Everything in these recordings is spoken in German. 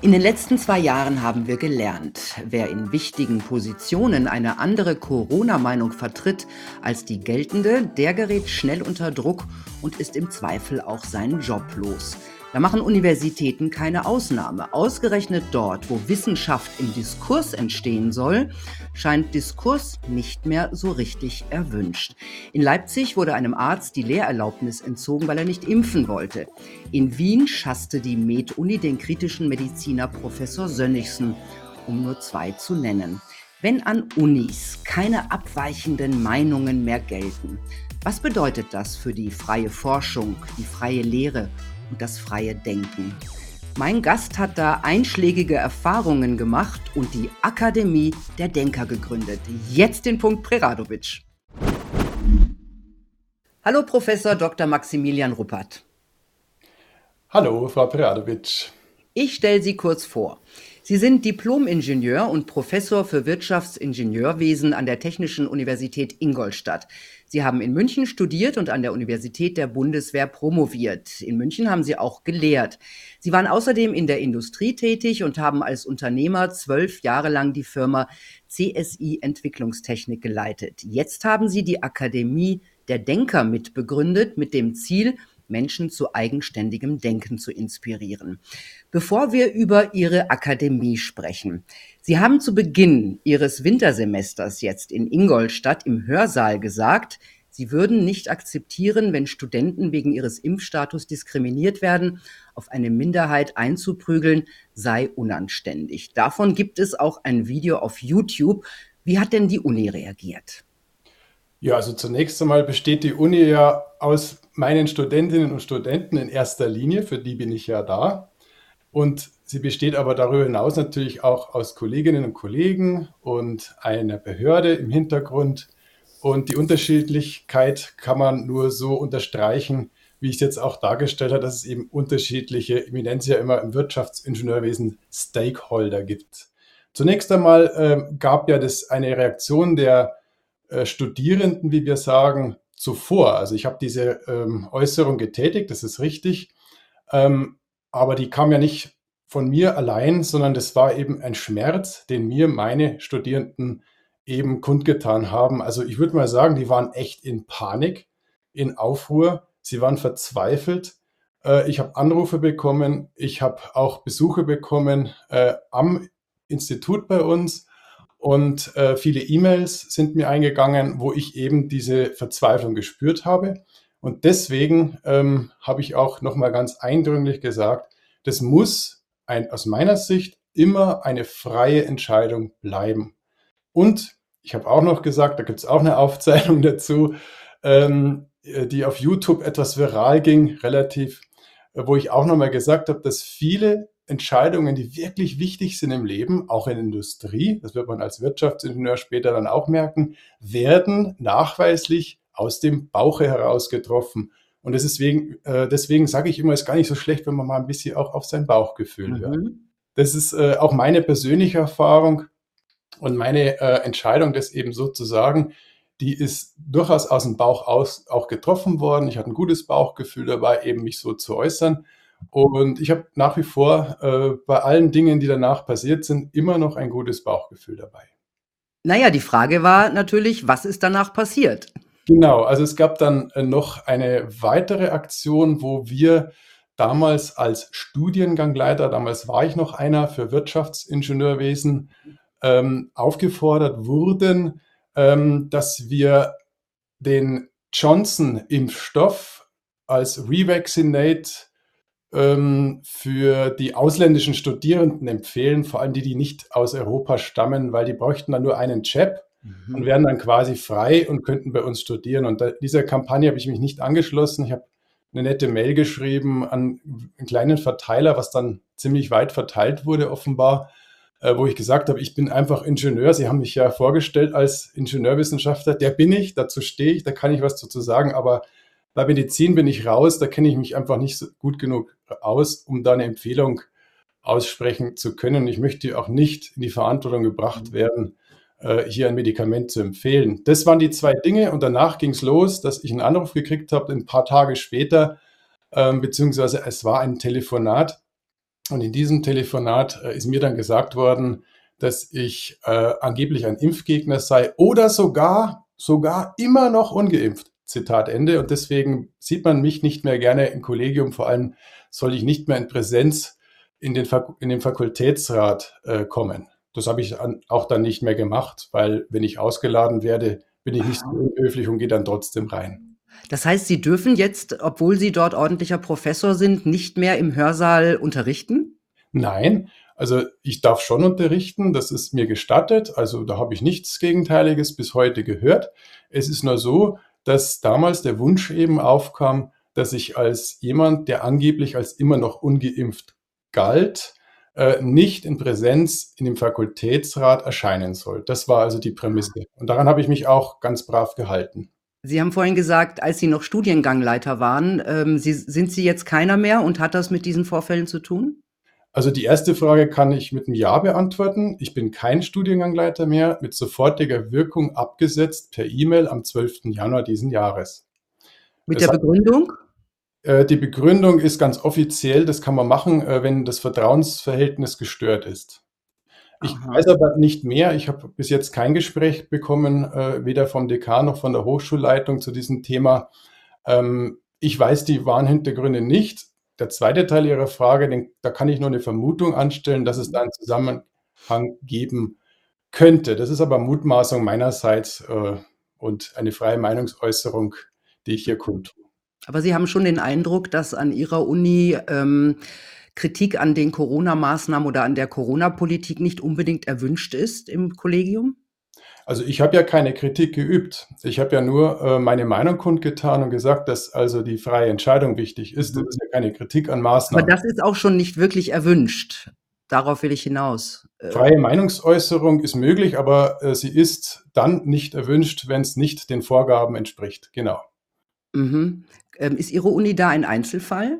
In den letzten zwei Jahren haben wir gelernt, wer in wichtigen Positionen eine andere Corona-Meinung vertritt als die geltende, der gerät schnell unter Druck und ist im Zweifel auch seinen Job los. Da machen Universitäten keine Ausnahme. Ausgerechnet dort, wo Wissenschaft im Diskurs entstehen soll, scheint Diskurs nicht mehr so richtig erwünscht. In Leipzig wurde einem Arzt die Lehrerlaubnis entzogen, weil er nicht impfen wollte. In Wien schasste die Med-Uni den kritischen Mediziner Professor Sönnigsen, um nur zwei zu nennen. Wenn an Unis keine abweichenden Meinungen mehr gelten, was bedeutet das für die freie Forschung, die freie Lehre und das freie Denken. Mein Gast hat da einschlägige Erfahrungen gemacht und die Akademie der Denker gegründet. Jetzt den Punkt Preradovic. Hallo Professor Dr. Maximilian Ruppert. Hallo Frau Preradovic. Ich stelle Sie kurz vor. Sie sind Diplom-Ingenieur und Professor für Wirtschaftsingenieurwesen an der Technischen Universität Ingolstadt. Sie haben in München studiert und an der Universität der Bundeswehr promoviert. In München haben Sie auch gelehrt. Sie waren außerdem in der Industrie tätig und haben als Unternehmer zwölf Jahre lang die Firma CSI Entwicklungstechnik geleitet. Jetzt haben Sie die Akademie der Denker mitbegründet mit dem Ziel, Menschen zu eigenständigem Denken zu inspirieren. Bevor wir über Ihre Akademie sprechen, Sie haben zu Beginn Ihres Wintersemesters jetzt in Ingolstadt im Hörsaal gesagt, Sie würden nicht akzeptieren, wenn Studenten wegen ihres Impfstatus diskriminiert werden. Auf eine Minderheit einzuprügeln sei unanständig. Davon gibt es auch ein Video auf YouTube. Wie hat denn die Uni reagiert? Ja, also zunächst einmal besteht die Uni ja aus meinen Studentinnen und Studenten in erster Linie, für die bin ich ja da. Und sie besteht aber darüber hinaus natürlich auch aus Kolleginnen und Kollegen und einer Behörde im Hintergrund. Und die Unterschiedlichkeit kann man nur so unterstreichen, wie ich es jetzt auch dargestellt habe, dass es eben unterschiedliche, es ja immer im Wirtschaftsingenieurwesen, Stakeholder gibt. Zunächst einmal äh, gab ja das eine Reaktion der äh, Studierenden, wie wir sagen, zuvor. Also ich habe diese ähm, Äußerung getätigt, das ist richtig, ähm, aber die kam ja nicht von mir allein, sondern das war eben ein Schmerz, den mir meine Studierenden eben kundgetan haben. Also ich würde mal sagen, die waren echt in Panik, in Aufruhr, sie waren verzweifelt. Äh, ich habe Anrufe bekommen, ich habe auch Besuche bekommen äh, am Institut bei uns und äh, viele E-Mails sind mir eingegangen, wo ich eben diese Verzweiflung gespürt habe. Und deswegen ähm, habe ich auch nochmal ganz eindringlich gesagt, das muss ein, aus meiner Sicht immer eine freie Entscheidung bleiben. Und ich habe auch noch gesagt, da gibt es auch eine Aufzeichnung dazu, ähm, die auf YouTube etwas viral ging, relativ, wo ich auch nochmal gesagt habe, dass viele Entscheidungen, die wirklich wichtig sind im Leben, auch in der Industrie, das wird man als Wirtschaftsingenieur später dann auch merken, werden nachweislich aus dem Bauche heraus getroffen. Und deswegen, äh, deswegen sage ich immer, es ist gar nicht so schlecht, wenn man mal ein bisschen auch auf sein Bauchgefühl mhm. hört. Das ist äh, auch meine persönliche Erfahrung und meine äh, Entscheidung, das eben so zu sagen, die ist durchaus aus dem Bauch aus auch getroffen worden. Ich hatte ein gutes Bauchgefühl dabei, eben mich so zu äußern. Und ich habe nach wie vor äh, bei allen Dingen, die danach passiert sind, immer noch ein gutes Bauchgefühl dabei. Naja, die Frage war natürlich, was ist danach passiert? Genau, also es gab dann äh, noch eine weitere Aktion, wo wir damals als Studiengangleiter, damals war ich noch einer für Wirtschaftsingenieurwesen, ähm, aufgefordert wurden, ähm, dass wir den Johnson-Impfstoff als Revaccinate ähm, für die ausländischen Studierenden empfehlen, vor allem die, die nicht aus Europa stammen, weil die bräuchten dann nur einen Chip mhm. und wären dann quasi frei und könnten bei uns studieren. Und da, dieser Kampagne habe ich mich nicht angeschlossen. Ich habe eine nette Mail geschrieben an einen kleinen Verteiler, was dann ziemlich weit verteilt wurde offenbar, äh, wo ich gesagt habe, ich bin einfach Ingenieur. Sie haben mich ja vorgestellt als Ingenieurwissenschaftler. Der bin ich, dazu stehe ich, da kann ich was dazu sagen, aber bei Medizin bin ich raus, da kenne ich mich einfach nicht so gut genug aus, um da eine Empfehlung aussprechen zu können. Ich möchte auch nicht in die Verantwortung gebracht mhm. werden, äh, hier ein Medikament zu empfehlen. Das waren die zwei Dinge und danach ging es los, dass ich einen Anruf gekriegt habe, ein paar Tage später, ähm, beziehungsweise es war ein Telefonat Und in diesem Telefonat äh, ist mir dann gesagt worden, dass ich äh, angeblich ein Impfgegner sei oder sogar, sogar immer noch ungeimpft. Zitat Ende. Und deswegen sieht man mich nicht mehr gerne im Kollegium. Vor allem soll ich nicht mehr in Präsenz in den, Fak in den Fakultätsrat äh, kommen. Das habe ich auch dann nicht mehr gemacht, weil wenn ich ausgeladen werde, bin ich nicht so unhöflich und gehe dann trotzdem rein. Das heißt, Sie dürfen jetzt, obwohl Sie dort ordentlicher Professor sind, nicht mehr im Hörsaal unterrichten? Nein, also ich darf schon unterrichten, das ist mir gestattet. Also da habe ich nichts Gegenteiliges bis heute gehört. Es ist nur so, dass damals der Wunsch eben aufkam, dass ich als jemand, der angeblich als immer noch ungeimpft galt, äh, nicht in Präsenz in dem Fakultätsrat erscheinen soll. Das war also die Prämisse. Und daran habe ich mich auch ganz brav gehalten. Sie haben vorhin gesagt, als Sie noch Studiengangleiter waren, ähm, Sie, sind Sie jetzt keiner mehr und hat das mit diesen Vorfällen zu tun? Also die erste Frage kann ich mit einem Ja beantworten. Ich bin kein Studiengangleiter mehr, mit sofortiger Wirkung abgesetzt per E-Mail am 12. Januar diesen Jahres. Mit das der Begründung? Äh, die Begründung ist ganz offiziell, das kann man machen, äh, wenn das Vertrauensverhältnis gestört ist. Ich Aha. weiß aber nicht mehr. Ich habe bis jetzt kein Gespräch bekommen, äh, weder vom Dekan noch von der Hochschulleitung zu diesem Thema. Ähm, ich weiß die wahren Hintergründe nicht. Der zweite Teil Ihrer Frage, den, da kann ich nur eine Vermutung anstellen, dass es da einen Zusammenhang geben könnte. Das ist aber Mutmaßung meinerseits äh, und eine freie Meinungsäußerung, die ich hier kundtue. Aber Sie haben schon den Eindruck, dass an Ihrer Uni ähm, Kritik an den Corona-Maßnahmen oder an der Corona-Politik nicht unbedingt erwünscht ist im Kollegium? Also ich habe ja keine Kritik geübt. Ich habe ja nur äh, meine Meinung kundgetan und gesagt, dass also die freie Entscheidung wichtig ist. Das ist ja keine Kritik an Maßnahmen. Aber das ist auch schon nicht wirklich erwünscht. Darauf will ich hinaus. Äh, freie Meinungsäußerung ist möglich, aber äh, sie ist dann nicht erwünscht, wenn es nicht den Vorgaben entspricht. Genau. Mhm. Ähm, ist Ihre Uni da ein Einzelfall?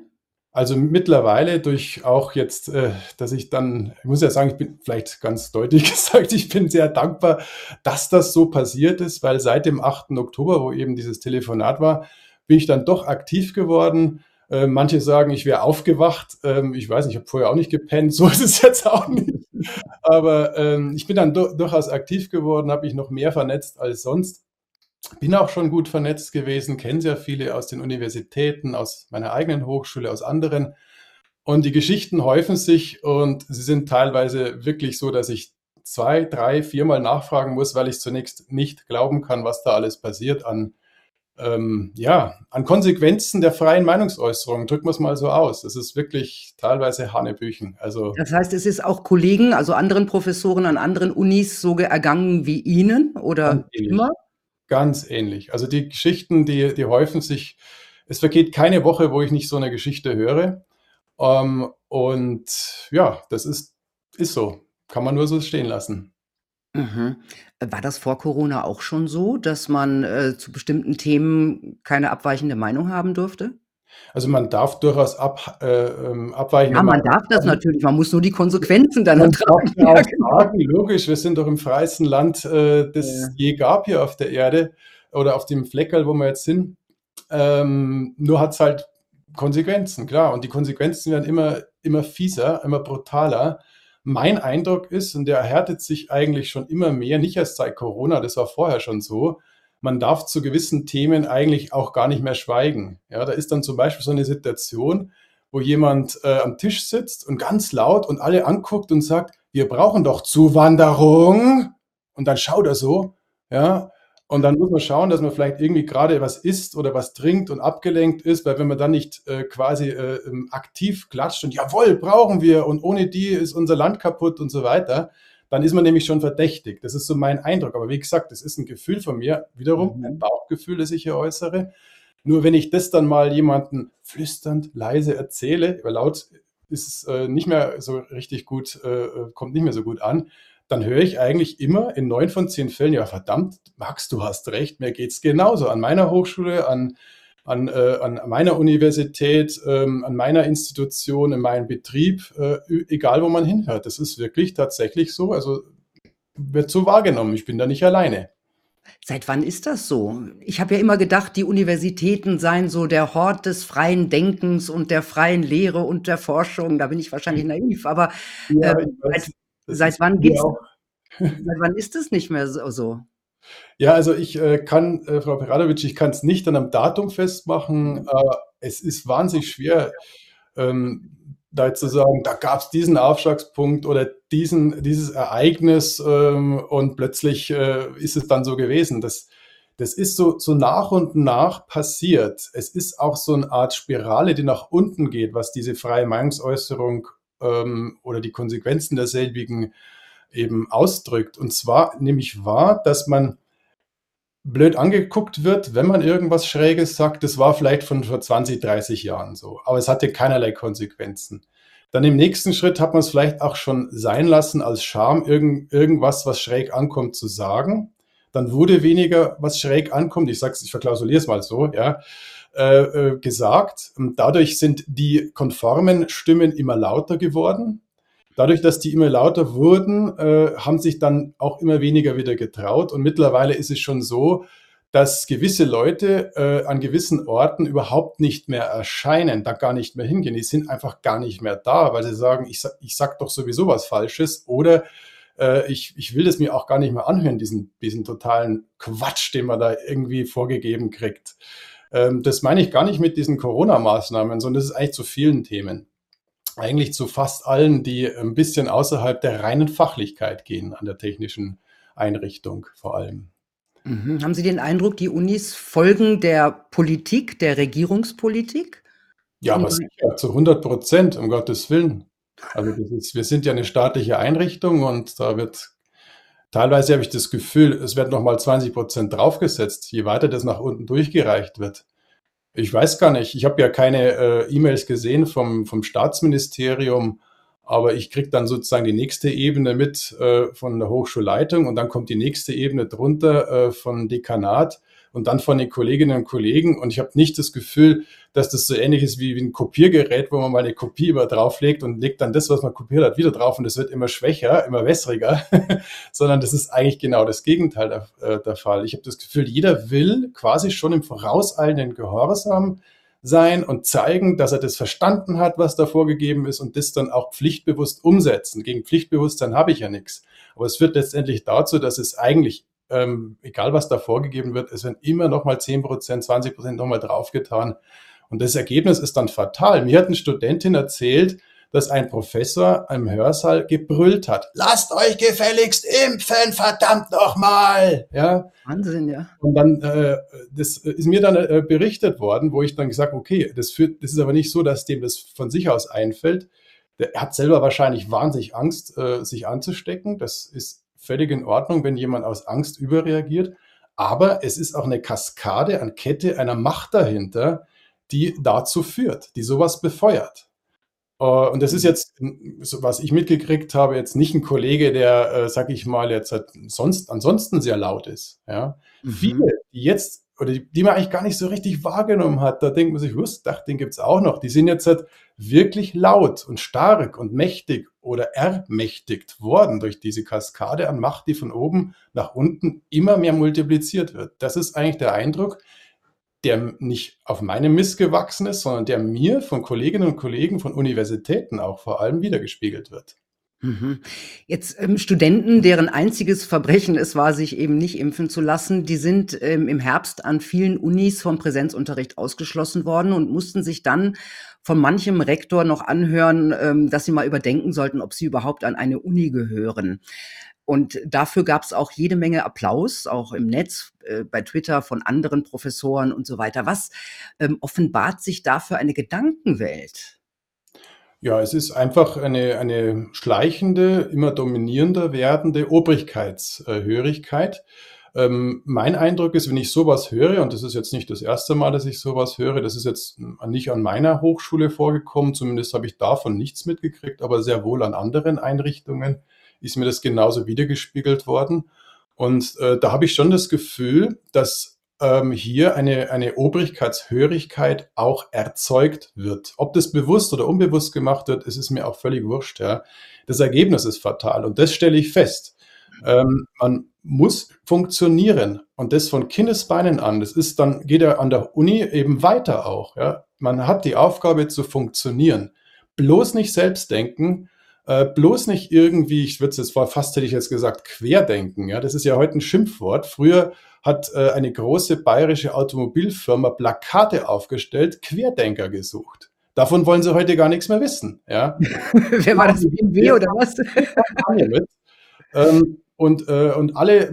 Also mittlerweile durch auch jetzt, äh, dass ich dann, ich muss ja sagen, ich bin vielleicht ganz deutlich gesagt, ich bin sehr dankbar, dass das so passiert ist, weil seit dem 8. Oktober, wo eben dieses Telefonat war, bin ich dann doch aktiv geworden. Äh, manche sagen, ich wäre aufgewacht. Ähm, ich weiß nicht, ich habe vorher auch nicht gepennt, so ist es jetzt auch nicht. Aber ähm, ich bin dann durchaus aktiv geworden, habe mich noch mehr vernetzt als sonst bin auch schon gut vernetzt gewesen, kenne sehr viele aus den Universitäten, aus meiner eigenen Hochschule, aus anderen. Und die Geschichten häufen sich und sie sind teilweise wirklich so, dass ich zwei, drei, viermal nachfragen muss, weil ich zunächst nicht glauben kann, was da alles passiert an, ähm, ja, an Konsequenzen der freien Meinungsäußerung. Drücken wir es mal so aus. Das ist wirklich teilweise Hanebüchen. Also, das heißt, es ist auch Kollegen, also anderen Professoren an anderen Unis so ergangen wie Ihnen oder immer? Ganz ähnlich. Also die Geschichten, die, die häufen sich. Es vergeht keine Woche, wo ich nicht so eine Geschichte höre. Ähm, und ja, das ist, ist so. Kann man nur so stehen lassen. Mhm. War das vor Corona auch schon so, dass man äh, zu bestimmten Themen keine abweichende Meinung haben durfte? Also man darf durchaus ab, äh, ähm, abweichen. Ja, man darf das natürlich, man muss nur die Konsequenzen dann ertragen. Ja, genau. Logisch, wir sind doch im freiesten Land, äh, das ja. je gab hier auf der Erde oder auf dem Fleckerl, wo wir jetzt sind. Ähm, nur hat es halt Konsequenzen, klar. Und die Konsequenzen werden immer, immer fieser, immer brutaler. Mein Eindruck ist, und der erhärtet sich eigentlich schon immer mehr, nicht erst seit Corona, das war vorher schon so, man darf zu gewissen Themen eigentlich auch gar nicht mehr schweigen. Ja, da ist dann zum Beispiel so eine Situation, wo jemand äh, am Tisch sitzt und ganz laut und alle anguckt und sagt, wir brauchen doch Zuwanderung. Und dann schaut er so, ja, und dann muss man schauen, dass man vielleicht irgendwie gerade was isst oder was trinkt und abgelenkt ist, weil wenn man dann nicht äh, quasi äh, aktiv klatscht und jawohl, brauchen wir und ohne die ist unser Land kaputt und so weiter, dann ist man nämlich schon verdächtig. Das ist so mein Eindruck. Aber wie gesagt, das ist ein Gefühl von mir, wiederum mhm. ein Bauchgefühl, das ich hier äußere. Nur wenn ich das dann mal jemanden flüsternd, leise erzähle, weil laut ist es äh, nicht mehr so richtig gut, äh, äh, kommt nicht mehr so gut an, dann höre ich eigentlich immer in neun von zehn Fällen, ja verdammt, Max, du hast recht, mir geht es genauso. An meiner Hochschule, an an, äh, an meiner Universität, ähm, an meiner Institution, in meinem Betrieb, äh, egal wo man hinhört. Das ist wirklich tatsächlich so. Also wird so wahrgenommen. Ich bin da nicht alleine. Seit wann ist das so? Ich habe ja immer gedacht, die Universitäten seien so der Hort des freien Denkens und der freien Lehre und der Forschung. Da bin ich wahrscheinlich naiv, aber Ja, ähm, seit, weiß, das seit ist wann auch. seit wann ist es nicht mehr so? Ja, also ich äh, kann, äh, Frau Peradovic, ich kann es nicht an einem Datum festmachen. Äh, es ist wahnsinnig schwer, ähm, da jetzt zu sagen, da gab es diesen Aufschlagspunkt oder diesen, dieses Ereignis ähm, und plötzlich äh, ist es dann so gewesen. Das, das ist so, so nach und nach passiert. Es ist auch so eine Art Spirale, die nach unten geht, was diese freie Meinungsäußerung ähm, oder die Konsequenzen derselbigen eben ausdrückt. Und zwar nämlich wahr, dass man blöd angeguckt wird, wenn man irgendwas Schräges sagt. Das war vielleicht von vor 20, 30 Jahren so, aber es hatte keinerlei Konsequenzen. Dann im nächsten Schritt hat man es vielleicht auch schon sein lassen, als Scham irgend, irgendwas, was schräg ankommt, zu sagen. Dann wurde weniger, was schräg ankommt, ich sag's, ich verklausuliere es mal so, ja, äh, äh, gesagt. Und dadurch sind die konformen Stimmen immer lauter geworden. Dadurch, dass die immer lauter wurden, äh, haben sich dann auch immer weniger wieder getraut. Und mittlerweile ist es schon so, dass gewisse Leute äh, an gewissen Orten überhaupt nicht mehr erscheinen, da gar nicht mehr hingehen. Die sind einfach gar nicht mehr da, weil sie sagen, ich, ich sag doch sowieso was Falsches oder äh, ich, ich will das mir auch gar nicht mehr anhören, diesen, diesen totalen Quatsch, den man da irgendwie vorgegeben kriegt. Ähm, das meine ich gar nicht mit diesen Corona-Maßnahmen, sondern das ist eigentlich zu vielen Themen eigentlich zu fast allen, die ein bisschen außerhalb der reinen Fachlichkeit gehen an der technischen Einrichtung vor allem. Mhm. Haben Sie den Eindruck, die Unis folgen der Politik, der Regierungspolitik? Ja, aber sicher, zu 100 Prozent, um Gottes Willen. Also das ist, wir sind ja eine staatliche Einrichtung und da wird teilweise habe ich das Gefühl, es wird nochmal 20 Prozent draufgesetzt, je weiter das nach unten durchgereicht wird. Ich weiß gar nicht, ich habe ja keine äh, E-Mails gesehen vom, vom Staatsministerium, aber ich kriege dann sozusagen die nächste Ebene mit äh, von der Hochschulleitung und dann kommt die nächste Ebene drunter äh, von Dekanat und dann von den Kolleginnen und Kollegen. Und ich habe nicht das Gefühl, dass das so ähnlich ist wie, ein Kopiergerät, wo man mal eine Kopie immer drauflegt und legt dann das, was man kopiert hat, wieder drauf und es wird immer schwächer, immer wässriger, sondern das ist eigentlich genau das Gegenteil der, äh, der Fall. Ich habe das Gefühl, jeder will quasi schon im vorauseilenden Gehorsam sein und zeigen, dass er das verstanden hat, was da vorgegeben ist und das dann auch pflichtbewusst umsetzen. Gegen Pflichtbewusstsein habe ich ja nichts. Aber es führt letztendlich dazu, dass es eigentlich, ähm, egal was da vorgegeben wird, es werden immer nochmal 10 Prozent, 20 Prozent nochmal draufgetan. Und das Ergebnis ist dann fatal. Mir hat eine Studentin erzählt, dass ein Professor im Hörsaal gebrüllt hat. Lasst euch gefälligst impfen, verdammt nochmal! Ja, Wahnsinn, ja. und dann, äh, das ist mir dann äh, berichtet worden, wo ich dann gesagt, okay, das führt, das ist aber nicht so, dass dem das von sich aus einfällt. Der hat selber wahrscheinlich wahnsinnig Angst, äh, sich anzustecken. Das ist völlig in Ordnung, wenn jemand aus Angst überreagiert. Aber es ist auch eine Kaskade an Kette einer Macht dahinter, die dazu führt, die sowas befeuert. Äh, Und das ist jetzt, so was ich mitgekriegt habe, jetzt nicht ein Kollege, der, äh, sag ich mal, jetzt halt sonst, ansonsten sehr laut ist. Ja. Mhm. Viele, die jetzt, oder die, die man eigentlich gar nicht so richtig wahrgenommen hat, da denkt man sich, was, dachte, den gibt's auch noch. Die sind jetzt halt wirklich laut und stark und mächtig oder ermächtigt worden durch diese Kaskade an Macht, die von oben nach unten immer mehr multipliziert wird. Das ist eigentlich der Eindruck, der nicht auf meinem Mist gewachsen ist, sondern der mir von Kolleginnen und Kollegen von Universitäten auch vor allem wiedergespiegelt wird. Mhm. Jetzt ähm, Studenten, deren einziges Verbrechen es war, sich eben nicht impfen zu lassen, die sind ähm, im Herbst an vielen Unis vom Präsenzunterricht ausgeschlossen worden und mussten sich dann von manchem Rektor noch anhören, ähm, dass sie mal überdenken sollten, ob sie überhaupt an eine Uni gehören. Und dafür gab es auch jede Menge Applaus, auch im Netz, äh, bei Twitter von anderen Professoren und so weiter. Was ähm, offenbart sich da für eine Gedankenwelt? Ja, es ist einfach eine, eine schleichende, immer dominierender werdende Obrigkeitshörigkeit. Ähm, mein Eindruck ist, wenn ich sowas höre, und das ist jetzt nicht das erste Mal, dass ich sowas höre, das ist jetzt nicht an meiner Hochschule vorgekommen, zumindest habe ich davon nichts mitgekriegt, aber sehr wohl an anderen Einrichtungen ist mir das genauso wiedergespiegelt worden. Und äh, da habe ich schon das Gefühl, dass ähm, hier eine, eine Obrigkeitshörigkeit auch erzeugt wird. Ob das bewusst oder unbewusst gemacht wird, ist es mir auch völlig wurscht. Ja. Das Ergebnis ist fatal und das stelle ich fest. Ähm, man muss funktionieren und das von Kindesbeinen an. Das ist dann, geht ja an der Uni eben weiter auch. Ja? Man hat die Aufgabe zu funktionieren. Bloß nicht selbst denken, äh, bloß nicht irgendwie, ich würde es jetzt fast hätte ich jetzt gesagt, querdenken. Ja? Das ist ja heute ein Schimpfwort. Früher hat äh, eine große bayerische Automobilfirma Plakate aufgestellt, Querdenker gesucht. Davon wollen sie heute gar nichts mehr wissen. Ja? Wer war das? BMW oder was? ähm, und, äh, und alle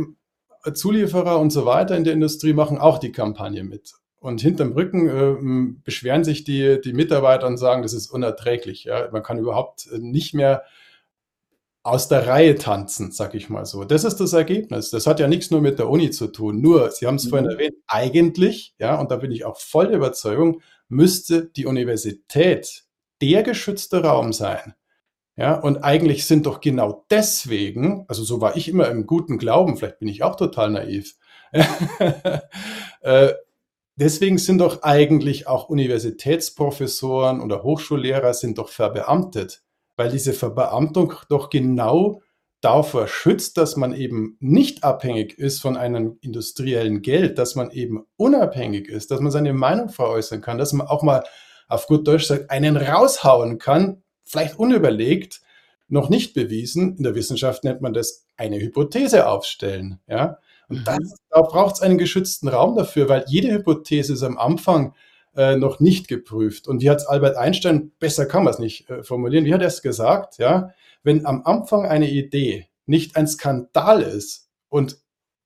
Zulieferer und so weiter in der Industrie machen auch die Kampagne mit. Und hinterm Rücken äh, beschweren sich die, die Mitarbeiter und sagen, das ist unerträglich. Ja? Man kann überhaupt nicht mehr aus der Reihe tanzen, sag ich mal so. Das ist das Ergebnis. Das hat ja nichts nur mit der Uni zu tun. Nur, Sie haben es mhm. vorhin erwähnt, eigentlich, ja, und da bin ich auch voll der Überzeugung, müsste die Universität der geschützte Raum sein. Ja, und eigentlich sind doch genau deswegen, also so war ich immer im guten Glauben, vielleicht bin ich auch total naiv, äh, deswegen sind doch eigentlich auch Universitätsprofessoren oder Hochschullehrer sind doch verbeamtet weil diese Verbeamtung doch genau davor schützt, dass man eben nicht abhängig ist von einem industriellen Geld, dass man eben unabhängig ist, dass man seine Meinung veräußern kann, dass man auch mal auf gut Deutsch sagt, einen raushauen kann, vielleicht unüberlegt, noch nicht bewiesen. In der Wissenschaft nennt man das eine Hypothese aufstellen. Ja? Und mhm. das, da braucht es einen geschützten Raum dafür, weil jede Hypothese ist am Anfang äh, noch nicht geprüft. Und wie hat Albert Einstein, besser kann man es nicht äh, formulieren, wie hat er es gesagt? Ja, wenn am Anfang eine Idee nicht ein Skandal ist und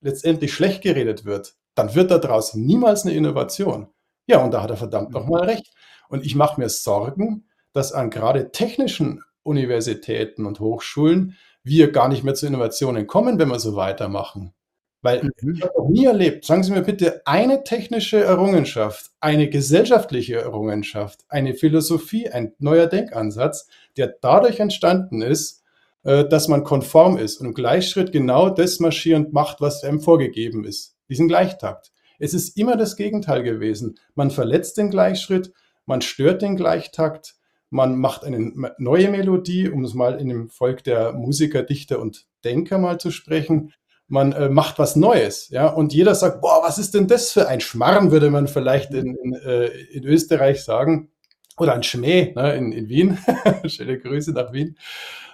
letztendlich schlecht geredet wird, dann wird daraus niemals eine Innovation. Ja, und da hat er verdammt nochmal recht. Und ich mache mir Sorgen, dass an gerade technischen Universitäten und Hochschulen wir gar nicht mehr zu Innovationen kommen, wenn wir so weitermachen. Weil mhm. ich habe noch nie erlebt, sagen Sie mir bitte eine technische Errungenschaft, eine gesellschaftliche Errungenschaft, eine Philosophie, ein neuer Denkansatz, der dadurch entstanden ist, äh, dass man konform ist und im Gleichschritt genau das marschierend macht, was einem vorgegeben ist. Diesen Gleichtakt. Es ist immer das Gegenteil gewesen. Man verletzt den Gleichschritt, man stört den Gleichtakt, man macht eine neue Melodie, um es mal in dem Volk der Musiker, Dichter und Denker mal zu sprechen man äh, macht was Neues, ja, und jeder sagt, boah, was ist denn das für ein Schmarrn, würde man vielleicht in, in, äh, in Österreich sagen, oder ein Schmäh ne, in, in Wien. Schöne Grüße nach Wien.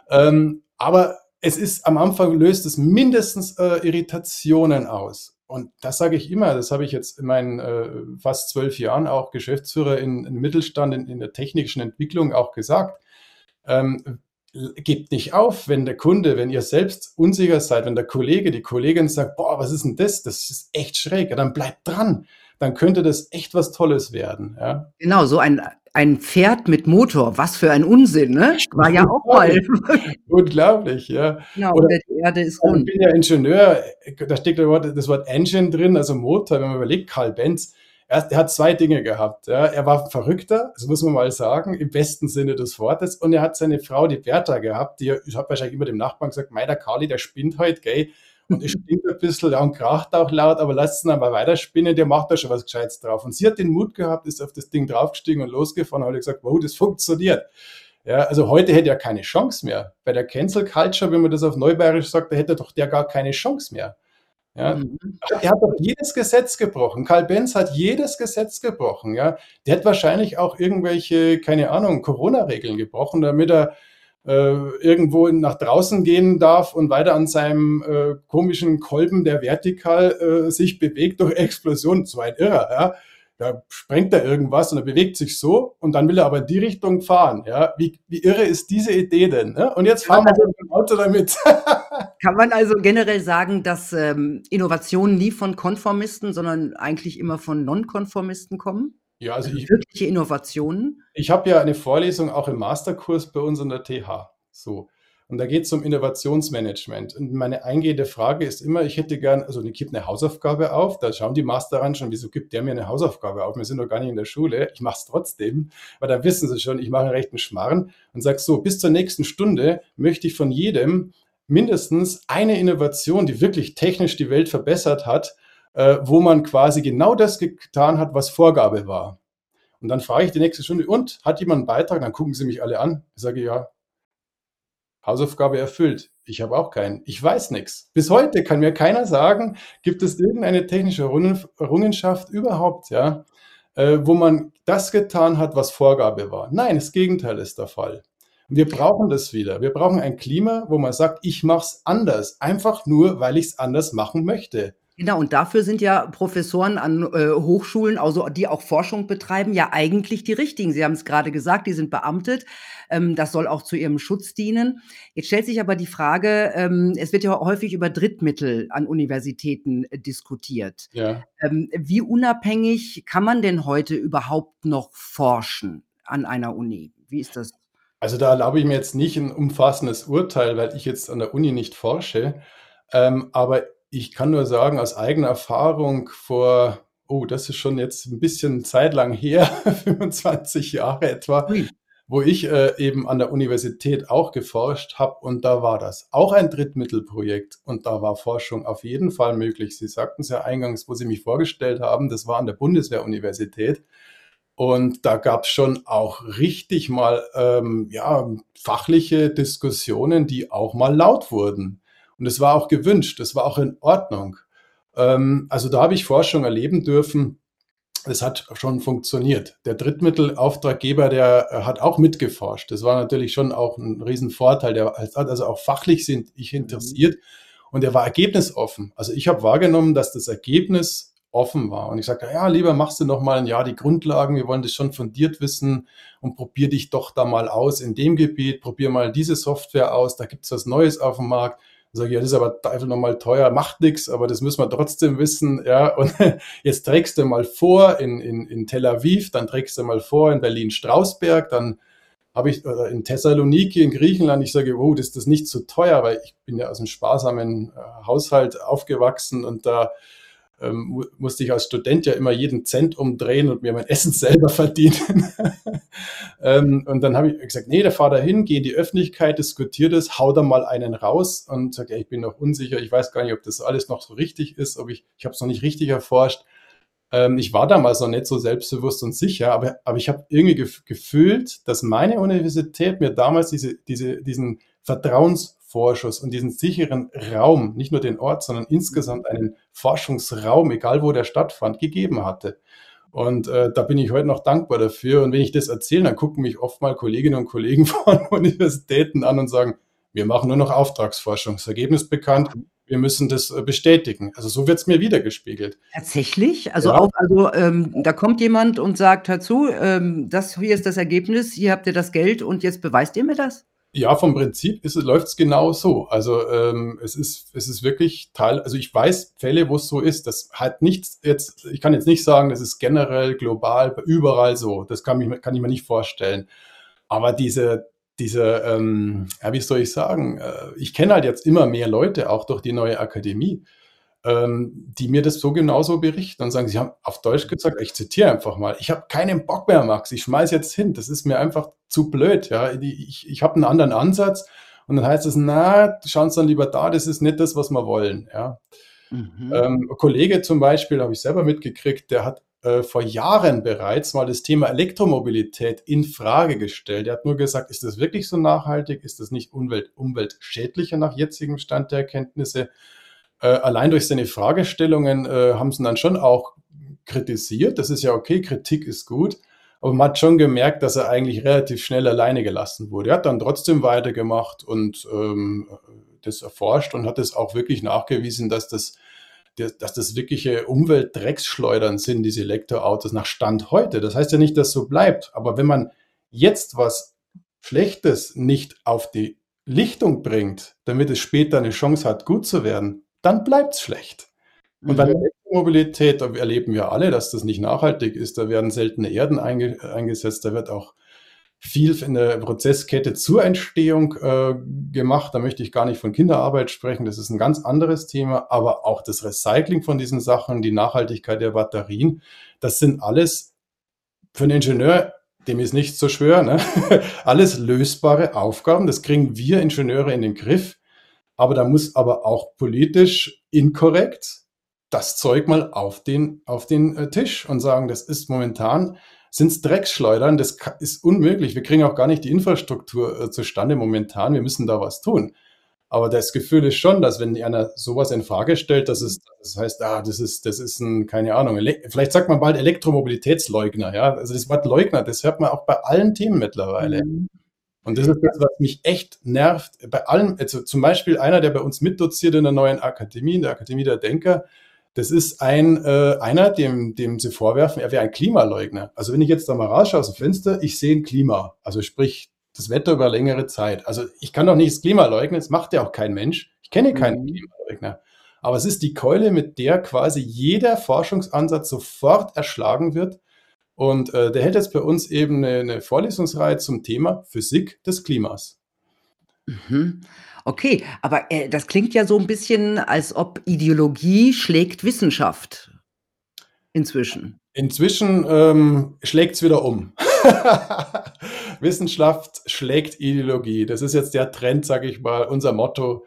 Ähm, aber es ist am Anfang löst es mindestens äh, Irritationen aus. Und das sage ich immer, das habe ich jetzt in meinen äh, fast zwölf Jahren auch Geschäftsführer in, in Mittelstand, in, in der technischen Entwicklung auch gesagt. Ähm, gebt nicht auf, wenn der Kunde, wenn ihr selbst unsicher seid, wenn der Kollege, die Kollegin sagt, boah, was ist denn das? Das ist echt schräg. Ja, dann bleibt dran. Dann könnte das echt was Tolles werden. Ja? Genau, so ein, ein Pferd mit Motor. Was für ein Unsinn, ne? War ja auch mal. Unglaublich, ja. Genau, Oder, die Erde ist rund. Ich bin ja Ingenieur, da steckt das Wort, das Wort Engine drin, also Motor. Wenn man überlegt, Karl Benz, er, er, hat zwei Dinge gehabt. Ja. Er war Verrückter, das muss man mal sagen, im besten Sinne des Wortes. Und er hat seine Frau, die Bertha, gehabt, die ich habe wahrscheinlich immer dem Nachbarn gesagt, mei, der Kali, der spinnt heute, gell. Und es spinnt ein bisschen ja, und kracht auch laut, aber lasst ihn aber weiter spinnen, der macht da schon was Gescheites drauf. Und sie hat den Mut gehabt, ist auf das Ding draufgestiegen und losgefahren und hat gesagt, wow, das funktioniert. Ja, also heute hätte er keine Chance mehr. Bei der Cancel Culture, wenn man das auf Neubayerisch sagt, da hätte doch der gar keine Chance mehr. Ja? Mhm. Er hat doch jedes Gesetz gebrochen. Karl Benz hat jedes Gesetz gebrochen. Ja? Der hat wahrscheinlich auch irgendwelche, keine Ahnung, Corona-Regeln gebrochen, damit er äh, irgendwo nach draußen gehen darf und weiter an seinem äh, komischen Kolben, der vertikal äh, sich bewegt durch Explosion. So ein Irrer. Ja? da sprengt er irgendwas und er bewegt sich so und dann will er aber in die Richtung fahren. Ja, wie, wie irre ist diese Idee denn? Ne? Und jetzt fahren wir also, mit dem Auto damit. kann man also generell sagen, dass ähm, Innovationen nie von Konformisten, sondern eigentlich immer von Nonkonformisten kommen? Ja, also, also ich, wirkliche Innovationen. Ich habe ja eine Vorlesung auch im Masterkurs bei uns an der TH. So. Und da geht es um Innovationsmanagement. Und meine eingehende Frage ist immer, ich hätte gern, also ich gebe eine Hausaufgabe auf, da schauen die Master ran schon, wieso gibt der mir eine Hausaufgabe auf? Wir sind doch gar nicht in der Schule. Ich mache es trotzdem, weil dann wissen sie schon, ich mache einen rechten Schmarrn und sage so, bis zur nächsten Stunde möchte ich von jedem mindestens eine Innovation, die wirklich technisch die Welt verbessert hat, äh, wo man quasi genau das getan hat, was Vorgabe war. Und dann frage ich die nächste Stunde, und hat jemand einen Beitrag? Dann gucken sie mich alle an. Ich sage, ja, Hausaufgabe erfüllt. Ich habe auch keinen. Ich weiß nichts. Bis heute kann mir keiner sagen, gibt es irgendeine technische Errungenschaft überhaupt, ja, äh, wo man das getan hat, was Vorgabe war. Nein, das Gegenteil ist der Fall. Und wir brauchen das wieder. Wir brauchen ein Klima, wo man sagt, ich mache es anders, einfach nur, weil ich es anders machen möchte. Genau, und dafür sind ja Professoren an äh, Hochschulen, also die auch Forschung betreiben, ja eigentlich die richtigen. Sie haben es gerade gesagt, die sind beamtet. Ähm, das soll auch zu ihrem Schutz dienen. Jetzt stellt sich aber die Frage, ähm, es wird ja häufig über Drittmittel an Universitäten äh, diskutiert. Ja. Ähm, wie unabhängig kann man denn heute überhaupt noch forschen an einer Uni? Wie ist das? Also da erlaube ich mir jetzt nicht ein umfassendes Urteil, weil ich jetzt an der Uni nicht forsche. Ähm, aber ich kann nur sagen, aus eigener Erfahrung vor, oh, das ist schon jetzt ein bisschen zeitlang her, 25 Jahre etwa, wo ich äh, eben an der Universität auch geforscht habe und da war das auch ein Drittmittelprojekt und da war Forschung auf jeden Fall möglich. Sie sagten es ja eingangs, wo Sie mich vorgestellt haben, das war an der Bundeswehruniversität. Und da gab es schon auch richtig mal ähm, ja, fachliche Diskussionen, die auch mal laut wurden. Und es war auch gewünscht, es war auch in Ordnung. Ähm, also da habe ich Forschung erleben dürfen. Es hat schon funktioniert. Der Drittmittelauftraggeber, der äh, hat auch mitgeforscht. Das war natürlich schon auch ein Riesenvorteil. Der hat also auch fachlich sind ich interessiert und er war ergebnisoffen. Also ich habe wahrgenommen, dass das Ergebnis offen war. Und ich sagte, ja, lieber machst du noch mal ein Jahr die Grundlagen, wir wollen das schon fundiert wissen und probier dich doch da mal aus in dem Gebiet, probier mal diese Software aus, da gibt es was Neues auf dem Markt. Sage ich, ja, das ist aber einfach nochmal teuer, macht nichts, aber das müssen wir trotzdem wissen. Ja, und jetzt trägst du mal vor in, in, in Tel Aviv, dann trägst du mal vor in Berlin-Strausberg, dann habe ich oder in Thessaloniki in Griechenland, ich sage, oh, das ist nicht zu teuer, weil ich bin ja aus einem sparsamen äh, Haushalt aufgewachsen und da ähm, musste ich als Student ja immer jeden Cent umdrehen und mir mein Essen selber verdienen. ähm, und dann habe ich gesagt, nee, da fahr da hin, geh in die Öffentlichkeit, diskutiert es, hau da mal einen raus und sag, ja, ich bin noch unsicher, ich weiß gar nicht, ob das alles noch so richtig ist, ob ich, ich habe es noch nicht richtig erforscht. Ähm, ich war damals noch nicht so selbstbewusst und sicher, aber, aber ich habe irgendwie gef gefühlt, dass meine Universität mir damals diese, diese, diesen Vertrauens Vorschuss und diesen sicheren Raum, nicht nur den Ort, sondern insgesamt einen Forschungsraum, egal wo der stattfand, gegeben hatte. Und äh, da bin ich heute noch dankbar dafür. Und wenn ich das erzähle, dann gucken mich oft mal Kolleginnen und Kollegen von Universitäten an und sagen, wir machen nur noch Auftragsforschung. Das Ergebnis bekannt, wir müssen das äh, bestätigen. Also so wird es mir wiedergespiegelt. Tatsächlich? Also, ja. auch, also ähm, da kommt jemand und sagt, hör zu, ähm, das hier ist das Ergebnis, hier habt ihr das Geld und jetzt beweist ihr mir das? Ja, vom Prinzip läuft es genau so. Also ähm, es ist es ist wirklich Teil. Also ich weiß Fälle, wo es so ist. Das hat nichts jetzt. Ich kann jetzt nicht sagen, das ist generell global überall so. Das kann mich kann ich mir nicht vorstellen. Aber diese diese ähm, ja, wie soll ich sagen? Äh, ich kenne halt jetzt immer mehr Leute auch durch die neue Akademie ähm, die mir das so genauso berichten und sagen, sie haben auf Deutsch gesagt, ich zitiere einfach mal, ich habe keinen Bock mehr, Max, ich schmeiß jetzt hin, das ist mir einfach zu blöd, ja, ich, ich habe einen anderen Ansatz und dann heißt es, na, schauen Sie dann lieber da, das ist nicht das, was wir wollen, ja. Mhm. Ähm, ein Kollege zum Beispiel, habe ich selber mitgekriegt, der hat äh, vor Jahren bereits mal das Thema Elektromobilität in Frage gestellt. Er hat nur gesagt, ist das wirklich so nachhaltig? Ist das nicht umwelt, umweltschädlicher nach jetzigem Stand der Erkenntnisse? Äh, allein durch seine Fragestellungen äh, haben sie dann schon auch kritisiert. Das ist ja okay, Kritik ist gut. Aber man hat schon gemerkt, dass er eigentlich relativ schnell alleine gelassen wurde. Er hat dann trotzdem weitergemacht und ähm, das erforscht und hat es auch wirklich nachgewiesen, dass das, dass das wirkliche Umweltdrecksschleudern sind, diese Elektroautos nach Stand heute. Das heißt ja nicht, dass so bleibt. Aber wenn man jetzt was Schlechtes nicht auf die Lichtung bringt, damit es später eine Chance hat, gut zu werden, dann bleibt es schlecht. Und mhm. bei der Elektromobilität, erleben wir alle, dass das nicht nachhaltig ist. Da werden seltene Erden einge eingesetzt, da wird auch viel in der Prozesskette zur Entstehung äh, gemacht. Da möchte ich gar nicht von Kinderarbeit sprechen, das ist ein ganz anderes Thema, aber auch das Recycling von diesen Sachen, die Nachhaltigkeit der Batterien, das sind alles für einen Ingenieur, dem ist nicht so schwer, ne? alles lösbare Aufgaben. Das kriegen wir Ingenieure in den Griff. Aber da muss aber auch politisch inkorrekt das Zeug mal auf den, auf den äh, Tisch und sagen, das ist momentan sind es Drecksschleudern. Das ist unmöglich. Wir kriegen auch gar nicht die Infrastruktur äh, zustande momentan. Wir müssen da was tun. Aber das Gefühl ist schon, dass wenn einer sowas in Frage stellt, dass es, das heißt, ah, das ist, das ist ein, keine Ahnung, vielleicht sagt man bald Elektromobilitätsleugner, ja. Also das Wort Leugner, das hört man auch bei allen Themen mittlerweile. Mhm. Und das ist das, was mich echt nervt. Bei allem, also zum Beispiel einer, der bei uns mitdoziert in der neuen Akademie, in der Akademie der Denker, das ist ein äh, einer, dem, dem sie vorwerfen, er wäre ein Klimaleugner. Also wenn ich jetzt da mal rausschaue aus dem Fenster, ich sehe ein Klima, also sprich das Wetter über längere Zeit. Also ich kann doch nicht das Klima leugnen, das macht ja auch kein Mensch. Ich kenne keinen mhm. Klimaleugner. Aber es ist die Keule, mit der quasi jeder Forschungsansatz sofort erschlagen wird. Und äh, der hält jetzt bei uns eben eine, eine Vorlesungsreihe zum Thema Physik des Klimas. Mhm. Okay, aber äh, das klingt ja so ein bisschen, als ob Ideologie schlägt Wissenschaft inzwischen. Inzwischen ähm, schlägt es wieder um. Wissenschaft schlägt Ideologie. Das ist jetzt der Trend, sage ich mal, unser Motto.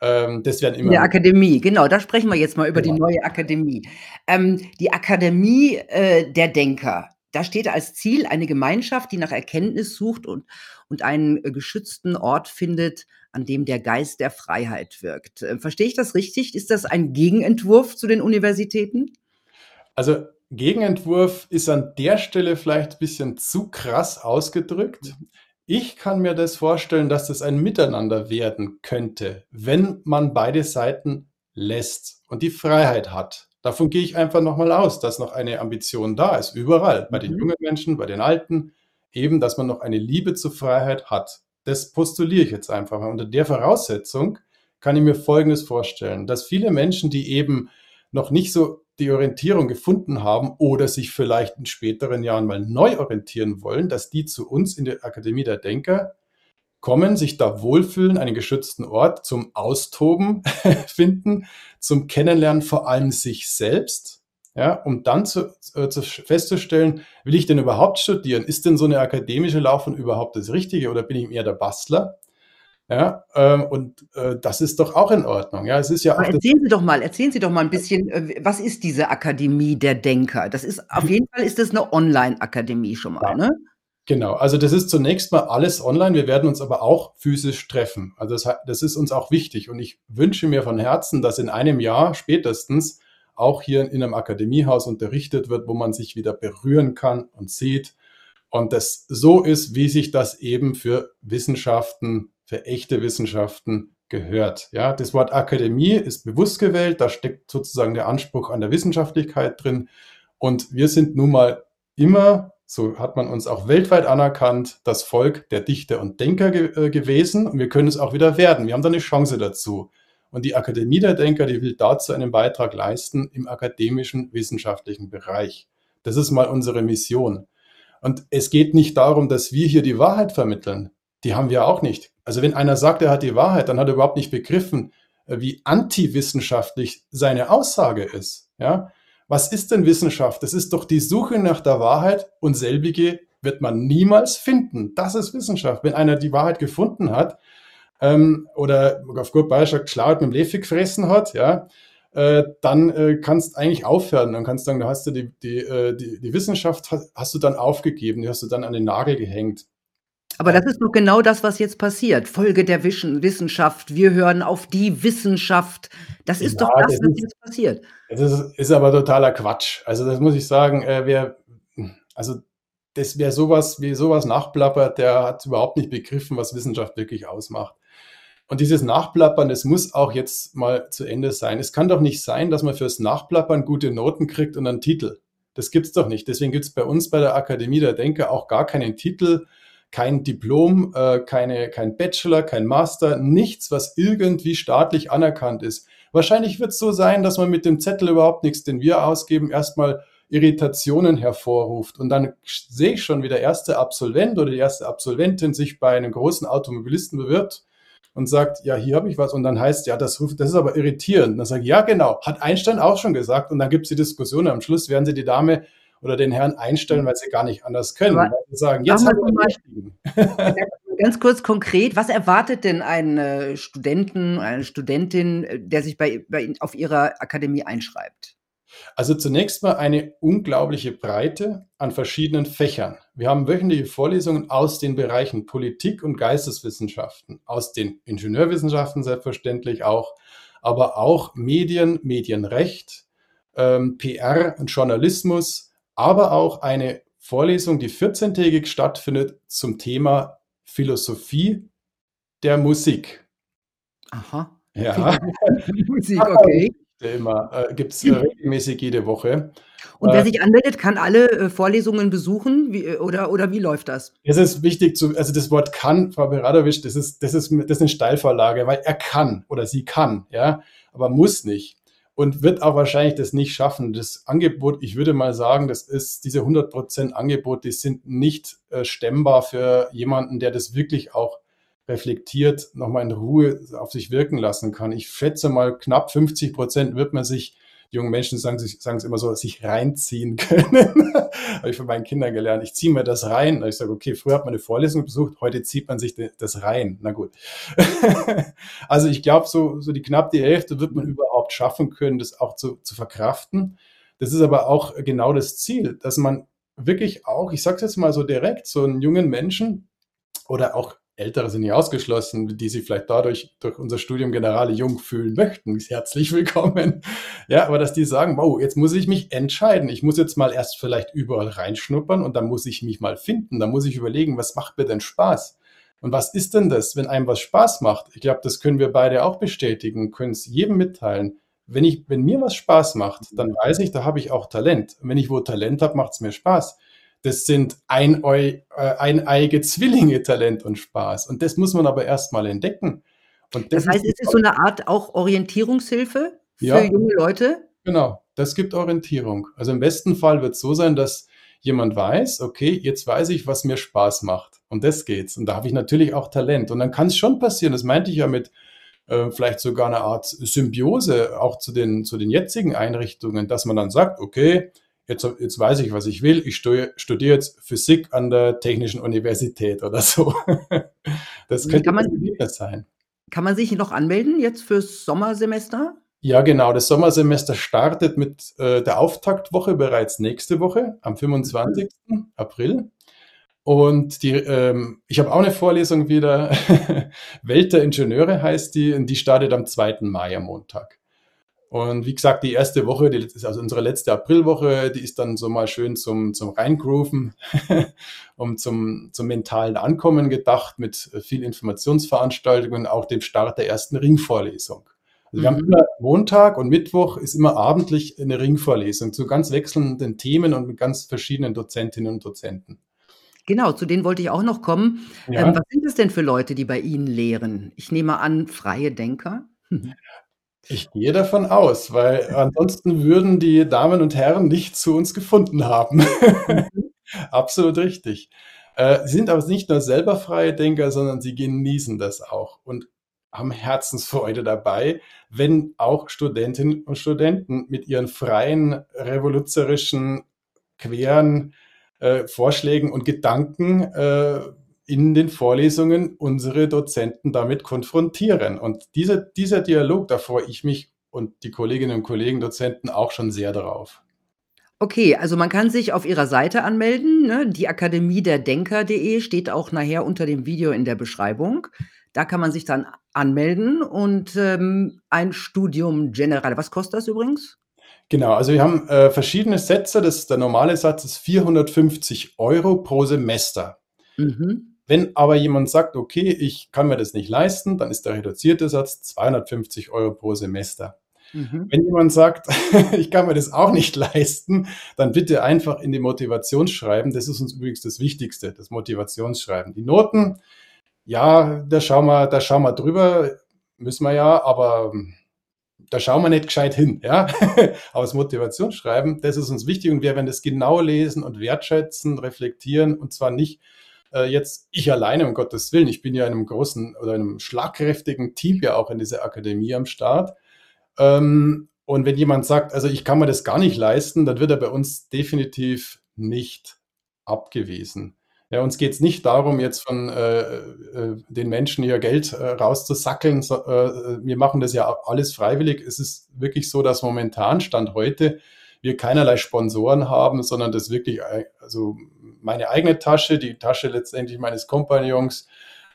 Ähm, das werden immer. Der Akademie, genau, da sprechen wir jetzt mal über genau. die neue Akademie. Ähm, die Akademie äh, der Denker. Da steht als Ziel eine Gemeinschaft, die nach Erkenntnis sucht und, und einen äh, geschützten Ort findet, an dem der Geist der Freiheit wirkt. Äh, verstehe ich das richtig? Ist das ein Gegenentwurf zu den Universitäten? Also Gegenentwurf ist an der Stelle vielleicht ein bisschen zu krass ausgedrückt. Ich kann mir das vorstellen, dass das ein Miteinander werden könnte, wenn man beide Seiten lässt und die Freiheit hat. Davon gehe ich einfach nochmal aus, dass noch eine Ambition da ist, überall, bei den mhm. jungen Menschen, bei den Alten, eben, dass man noch eine Liebe zur Freiheit hat. Das postuliere ich jetzt einfach mal. Unter der Voraussetzung kann ich mir Folgendes vorstellen, dass viele Menschen, die eben noch nicht so die Orientierung gefunden haben oder sich vielleicht in späteren Jahren mal neu orientieren wollen, dass die zu uns in der Akademie der Denker kommen, sich da wohlfühlen, einen geschützten Ort zum Austoben finden, zum Kennenlernen vor allem sich selbst, ja, um dann zu, äh, zu festzustellen, will ich denn überhaupt studieren? Ist denn so eine akademische Laufbahn überhaupt das Richtige oder bin ich eher der Bastler? Ja, ähm, und äh, das ist doch auch in Ordnung. Ja, es ist ja auch erzählen Sie doch mal, erzählen Sie doch mal ein bisschen, äh, was ist diese Akademie der Denker? Das ist auf jeden Fall ist das eine Online-Akademie schon mal, ja. ne? Genau, also das ist zunächst mal alles online. Wir werden uns aber auch physisch treffen. Also das, das ist uns auch wichtig. Und ich wünsche mir von Herzen, dass in einem Jahr spätestens auch hier in einem Akademiehaus unterrichtet wird, wo man sich wieder berühren kann und sieht. Und das so ist, wie sich das eben für Wissenschaften für echte Wissenschaften gehört. Ja, das Wort Akademie ist bewusst gewählt, da steckt sozusagen der Anspruch an der Wissenschaftlichkeit drin. Und wir sind nun mal immer, so hat man uns auch weltweit anerkannt, das Volk der Dichter und Denker ge äh, gewesen. Und wir können es auch wieder werden. Wir haben da eine Chance dazu. Und die Akademie der Denker, die will dazu einen Beitrag leisten im akademischen, wissenschaftlichen Bereich. Das ist mal unsere Mission. Und es geht nicht darum, dass wir hier die Wahrheit vermitteln. Die haben wir auch nicht. Also wenn einer sagt, er hat die Wahrheit, dann hat er überhaupt nicht begriffen, äh, wie antiwissenschaftlich seine Aussage ist. Ja? Was ist denn Wissenschaft? Das ist doch die Suche nach der Wahrheit und selbige wird man niemals finden. Das ist Wissenschaft. Wenn einer die Wahrheit gefunden hat ähm, oder auf gut Beispiel geschlaut mit dem Lefik gefressen hat, ja, äh, dann äh, kannst eigentlich aufhören. Dann kannst du sagen, da hast du die, die, äh, die, die Wissenschaft hast, hast du dann aufgegeben, die hast du dann an den Nagel gehängt. Aber das ist doch genau das, was jetzt passiert. Folge der Wissenschaft. Wir hören auf die Wissenschaft. Das ist ja, doch das, das was ist, jetzt passiert. Das ist, ist, aber totaler Quatsch. Also das muss ich sagen. Äh, wer, also das, wer sowas wie sowas nachplappert, der hat überhaupt nicht begriffen, was Wissenschaft wirklich ausmacht. Und dieses Nachplappern, das muss auch jetzt mal zu Ende sein. Es kann doch nicht sein, dass man fürs Nachplappern gute Noten kriegt und einen Titel. Das gibt's doch nicht. Deswegen gibt's bei uns bei der Akademie der Denker auch gar keinen Titel kein Diplom, äh, keine, kein Bachelor, kein Master, nichts, was irgendwie staatlich anerkannt ist. Wahrscheinlich wird es so sein, dass man mit dem Zettel überhaupt nichts, den wir ausgeben, erstmal Irritationen hervorruft. Und dann sehe ich schon, wie der erste Absolvent oder die erste Absolventin sich bei einem großen Automobilisten bewirbt und sagt, ja, hier habe ich was. Und dann heißt, ja, das, ruft, das ist aber irritierend. Und dann sage ich, ja, genau, hat Einstein auch schon gesagt. Und dann gibt es die Diskussion. Am Schluss werden sie die Dame oder den Herrn einstellen, weil sie gar nicht anders können. Aber sie sagen, jetzt haben wir Ganz kurz konkret, was erwartet denn ein äh, Studenten, eine Studentin, äh, der sich bei, bei auf ihrer Akademie einschreibt? Also zunächst mal eine unglaubliche Breite an verschiedenen Fächern. Wir haben wöchentliche Vorlesungen aus den Bereichen Politik und Geisteswissenschaften, aus den Ingenieurwissenschaften selbstverständlich auch, aber auch Medien, Medienrecht, ähm, PR und Journalismus, aber auch eine Vorlesung, die 14-tägig stattfindet zum Thema Philosophie der Musik. Aha. Ja. Musik, okay. Immer äh, gibt es äh, regelmäßig jede Woche. Und wer Äh, sich anmeldet, kann alle äh, Vorlesungen besuchen? Wie, äh, oder, oder wie läuft das? Es ist wichtig zu, also das Wort kann, Frau Beradovic, das ist, das ist, das ist eine Steilvorlage, weil er kann oder sie kann, ja, aber muss nicht. Und wird auch wahrscheinlich das nicht schaffen. Das Angebot, ich würde mal sagen, das ist, diese 100% Angebot, die sind nicht äh, stemmbar für jemanden, der das wirklich auch reflektiert, nochmal in Ruhe auf sich wirken lassen kann. Ich schätze mal, knapp 50 Prozent wird man sich, jungen Menschen sagen, sich- sagen es immer so, sich reinziehen können. Habe ich von meinen Kindern gelernt. Ich ziehe mir das rein. Ich sage, okay, früher hat man eine Vorlesung besucht, heute zieht man sich das rein. Na gut. also ich glaube, so, so die knapp die Hälfte wird man überhaupt schaffen können, das auch zu, zu verkraften. Das ist aber auch genau das Ziel, dass man wirklich auch, ich sage es jetzt mal so direkt, so einen jungen Menschen oder auch Ältere sind nicht ausgeschlossen, die sich vielleicht dadurch durch unser Studium Generale jung fühlen möchten, herzlich willkommen. Ja, aber dass die sagen, wow, jetzt muss ich mich entscheiden. Ich muss jetzt mal erst vielleicht überall reinschnuppern und dann muss ich mich mal finden. Dann muss ich überlegen, was macht mir denn Spaß? Und was ist denn das, wenn einem was Spaß macht? Ich glaube, das können wir beide auch bestätigen, können es jedem mitteilen. Wenn, ich, wenn mir was Spaß macht, dann weiß ich, da habe ich auch Talent. Und wenn ich wo Talent habe, macht es mir Spaß. Das sind eineu, äh, eineige Zwillinge Talent und Spaß. Und das muss man aber erstmal entdecken. Und Das das heißt, ist es ist so eine Art auch Orientierungshilfe für Ja. junge Leute? Genau, das gibt Orientierung. Also im besten Fall wird es so sein, dass jemand weiß, okay, jetzt weiß ich, was mir Spaß macht. Und das geht's. Und da habe ich natürlich auch Talent. Und dann kann es schon passieren, das meinte ich ja mit äh, vielleicht sogar eine Art Symbiose auch zu den, zu den jetzigen Einrichtungen, dass man dann sagt, okay, jetzt, jetzt weiß ich, was ich will. Ich stu- studiere jetzt Physik an der Technischen Universität oder so. Das könnte kann man- sein. Kann man sich noch anmelden jetzt fürs Sommersemester? Ja, genau. Das Sommersemester startet mit äh, der Auftaktwoche bereits nächste Woche, am 25. April. Und die, ähm, ich habe auch eine Vorlesung wieder. Welt der Ingenieure heißt die, und die startet am 2. Mai am Montag. Und wie gesagt, die erste Woche, die ist also unsere letzte Aprilwoche, die ist dann so mal schön zum, zum Reingrooven und zum, zum mentalen Ankommen gedacht mit viel Informationsveranstaltungen, auch dem Start der ersten Ringvorlesung. Also wir haben Mhm. immer Montag und Mittwoch ist immer abendlich eine Ringvorlesung zu ganz wechselnden Themen und mit ganz verschiedenen Dozentinnen und Dozenten. Genau, zu denen wollte ich auch noch kommen. Ja. Ähm, was sind es denn für Leute, die bei Ihnen lehren? Ich nehme an, freie Denker? Ich gehe davon aus, weil ansonsten würden die Damen und Herren nicht zu uns gefunden haben. Absolut richtig. Äh, Sie sind aber nicht nur selber freie Denker, sondern sie genießen das auch und haben Herzensfreude dabei, wenn auch Studentinnen und Studenten mit ihren freien, revolutionärischen, queren äh, Vorschlägen und Gedanken äh, in den Vorlesungen unsere Dozenten damit konfrontieren. Und diese, dieser Dialog, da freue ich mich und die Kolleginnen und Kollegen Dozenten auch schon sehr darauf. Okay, also man kann sich auf Ihrer Seite anmelden. Ne? Die Akademie der Denker.de steht auch nachher unter dem Video in der Beschreibung. Da kann man sich dann anmelden und ähm, ein Studium General. Was kostet das übrigens? Genau, also wir haben äh, verschiedene Sätze. Das, der normale Satz ist 450 Euro pro Semester. Mhm. Wenn aber jemand sagt, okay, ich kann mir das nicht leisten, dann ist der reduzierte Satz 250 Euro pro Semester. Mhm. Wenn jemand sagt, ich kann mir das auch nicht leisten, dann bitte einfach in die Motivationsschreiben. Das ist uns übrigens das Wichtigste, das Motivationsschreiben. Die Noten, ja, da schauen wir, da schauen wir drüber, müssen wir ja, aber da schauen wir nicht gescheit hin, ja. aber das Motivationsschreiben, das ist uns wichtig und wir werden das genau lesen und wertschätzen, reflektieren und zwar nicht äh, jetzt ich alleine, um Gottes Willen. Ich bin ja in einem großen oder einem schlagkräftigen Team ja auch in dieser Akademie am Start. Ähm, und wenn jemand sagt, also ich kann mir das gar nicht leisten, dann wird er bei uns definitiv nicht abgewiesen. Ja, uns geht es nicht darum, jetzt von äh, äh, den Menschen hier Geld äh, rauszusackeln. So, äh, wir machen das ja alles freiwillig. Es ist wirklich so, dass momentan, Stand heute, wir keinerlei Sponsoren haben, sondern das wirklich, äh, also meine eigene Tasche, die Tasche letztendlich meines Kompagnons,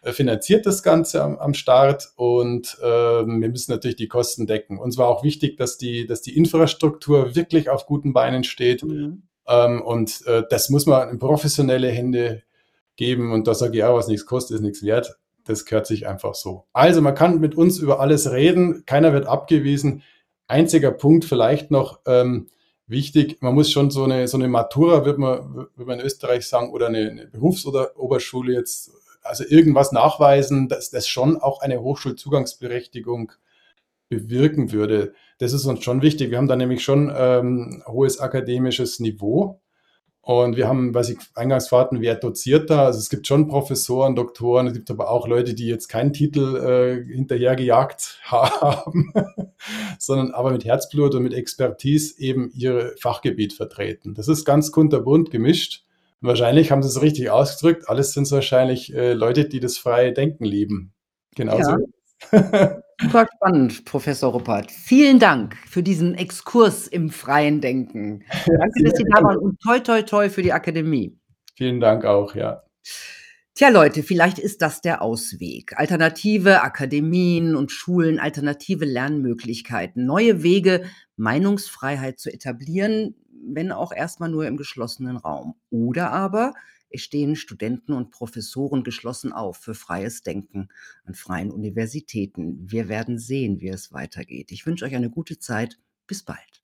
äh, finanziert das Ganze am, am Start und äh, wir müssen natürlich die Kosten decken. Uns war auch wichtig, dass die, dass die Infrastruktur wirklich auf guten Beinen steht. Mhm. Ähm, und äh, das muss man in professionelle Hände geben. Und da sage ich auch, was nichts kostet, ist nichts wert. Das gehört sich einfach so. Also man kann mit uns über alles reden. Keiner wird abgewiesen. Einziger Punkt vielleicht noch ähm, wichtig. Man muss schon so eine, so eine Matura, wird man, wird man in Österreich sagen, oder eine, eine Berufsoberschule jetzt, also irgendwas nachweisen, dass das schon auch eine Hochschulzugangsberechtigung bewirken würde. Das ist uns schon wichtig. Wir haben da nämlich schon ähm, hohes akademisches Niveau. Und wir haben, was ich eingangs fragten, wer doziert da? Also es gibt schon Professoren, Doktoren, es gibt aber auch Leute, die jetzt keinen Titel äh, hinterhergejagt haben, sondern aber mit Herzblut und mit Expertise eben ihr Fachgebiet vertreten. Das ist ganz kunterbunt gemischt. Und wahrscheinlich haben sie es richtig ausgedrückt. Alles sind wahrscheinlich äh, Leute, die das freie Denken lieben. Genauso. Ja. Super spannend, Professor Ruppert. Vielen Dank für diesen Exkurs im freien Denken. Danke, dass Sie da waren und toi, toi, toi für die Akademie. Vielen Dank auch, ja. Tja, Leute, vielleicht ist das der Ausweg. Alternative Akademien und Schulen, alternative Lernmöglichkeiten, neue Wege, Meinungsfreiheit zu etablieren, wenn auch erstmal nur im geschlossenen Raum. Oder aber stehen Studenten und Professoren geschlossen auf für freies Denken an freien Universitäten. Wir werden sehen, wie es weitergeht. Ich wünsche euch eine gute Zeit. Bis bald.